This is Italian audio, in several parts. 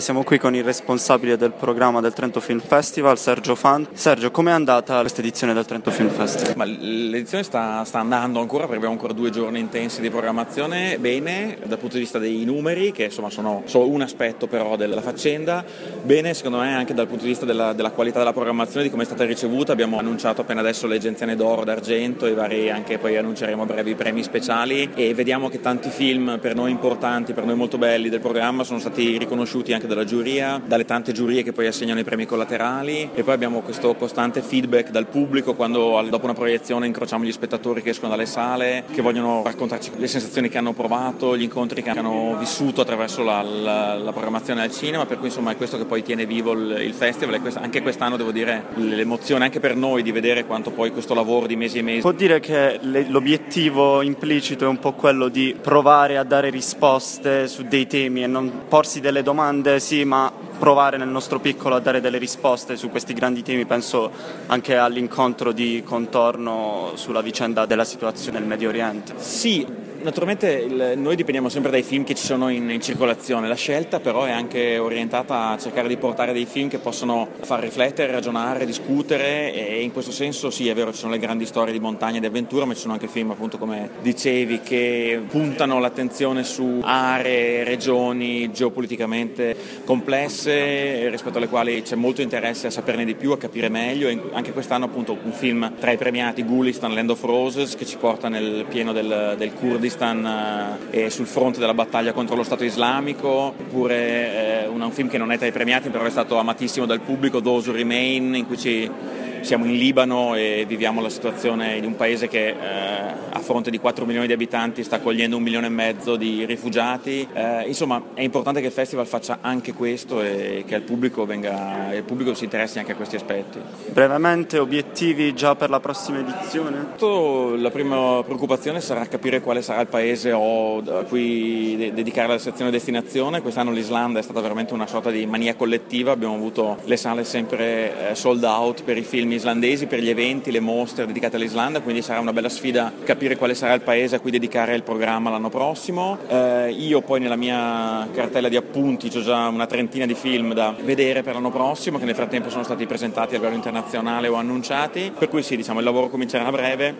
Siamo qui con il responsabile del programma del Trento Film Festival, Sergio Fan. Sergio, com'è andata questa edizione del Trento Film Festival? Ma l'edizione sta, sta, andando ancora perché abbiamo ancora due giorni intensi di programmazione. Bene, dal punto di vista dei numeri, che insomma sono solo un aspetto però della faccenda. Bene, secondo me, anche dal punto di vista della, della qualità della programmazione, di come è stata ricevuta. Abbiamo annunciato appena adesso le genziane d'oro, d'argento e vari anche poi annunceremo a breve i premi speciali. E vediamo che tanti film per noi importanti, per noi molto belli del programma sono stati riconosciuti anche dalla giuria, dalle tante giurie che poi assegnano i premi collaterali e poi abbiamo questo costante feedback dal pubblico quando dopo una proiezione incrociamo gli spettatori che escono dalle sale, che vogliono raccontarci le sensazioni che hanno provato, gli incontri che hanno vissuto attraverso la, la, la programmazione al cinema, per cui insomma è questo che poi tiene vivo il, il festival e anche quest'anno devo dire l'emozione anche per noi di vedere quanto poi questo lavoro di mesi e mesi. Può dire che le, l'obiettivo implicito è un po' quello di provare a dare risposte su dei temi e non porsi delle domande sì, ma provare nel nostro piccolo a dare delle risposte su questi grandi temi, penso anche all'incontro di contorno sulla vicenda della situazione nel Medio Oriente. Sì, Naturalmente il, noi dipendiamo sempre dai film che ci sono in, in, circolazione, la scelta però è anche orientata a cercare di portare dei film che possono far riflettere, ragionare, discutere e in questo senso sì è vero ci sono le grandi storie di montagna e di avventura ma ci sono anche film appunto come dicevi che puntano l'attenzione su aree, regioni geopoliticamente complesse rispetto alle quali c'è molto interesse a saperne di più, a capire meglio. E anche quest'anno appunto un film tra i premiati Gulistan, Land of Roses che ci porta nel pieno del, del Kurdistan E eh, sul fronte della battaglia contro lo Stato islamico, oppure eh, un, un film che non è tra i premiati però è stato amatissimo dal pubblico, Those Who Remain, in cui ci siamo in Libano e viviamo la situazione di un paese che eh, a fronte di 4 milioni di abitanti sta accogliendo un milione e mezzo di rifugiati. Eh, insomma è importante che il festival faccia anche questo e che il pubblico, venga, il pubblico si interessi anche a questi aspetti. Brevemente, obiettivi già per la prossima edizione? La prima preoccupazione sarà capire quale sarà il paese a cui dedicare la sezione destinazione. Quest'anno l'Islanda è stata veramente una sorta di mania collettiva, abbiamo avuto le sale sempre eh, sold out per i film film islandesi per gli eventi, le mostre dedicate all'Islanda, quindi sarà una bella sfida capire quale sarà il paese a cui dedicare il programma l'anno prossimo. Eh, io poi nella mia cartella di appunti ho già una trentina di film da vedere per l'anno prossimo che nel frattempo sono stati presentati a livello internazionale o annunciati, per cui sì, diciamo, il lavoro comincerà a breve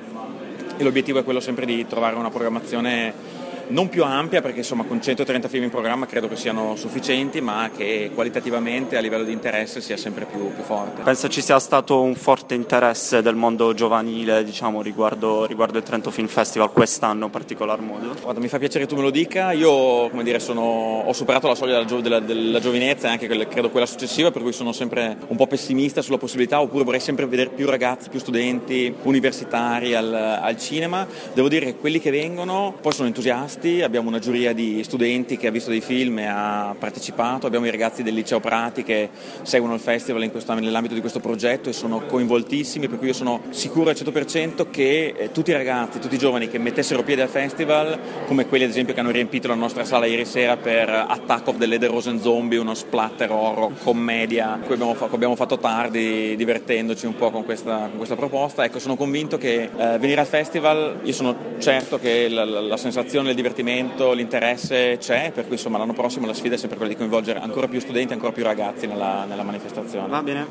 e l'obiettivo è quello sempre di trovare una programmazione non più ampia perché insomma con 130 film in programma credo che siano sufficienti ma che qualitativamente a livello di interesse sia sempre più, più forte. Penso ci sia stato un forte interesse del mondo giovanile diciamo, riguardo, riguardo, il Trento Film Festival quest'anno in particolar modo? Guarda, mi fa piacere che tu me lo dica, io dire, sono, ho superato la soglia della, della, della giovinezza e anche quella, credo quella successiva per cui sono sempre un po' pessimista sulla possibilità oppure vorrei sempre vedere più ragazzi, più studenti universitari al, al cinema. Devo dire che quelli che vengono poi sono entusiasti artisti, abbiamo una giuria di studenti che ha visto dei film e ha partecipato, abbiamo i ragazzi del liceo Prati che seguono il festival questo, nell'ambito di questo progetto e sono coinvoltissimi, per cui io sono sicuro al 100% che eh, tutti i ragazzi, tutti i giovani che mettessero piede al festival, come quelli ad esempio che hanno riempito la nostra sala ieri sera per Attack of the Lederosen Zombie, uno splatter horror, commedia, cui abbiamo, abbiamo fatto tardi divertendoci un po' con questa, con questa proposta, ecco sono convinto che eh, venire al festival, io sono certo che la, la, la sensazione del divertimento divertimento, l'interesse c'è, per cui insomma l'anno prossimo la sfida è sempre quella di coinvolgere ancora più studenti, ancora più ragazzi nella, nella manifestazione. Va bene.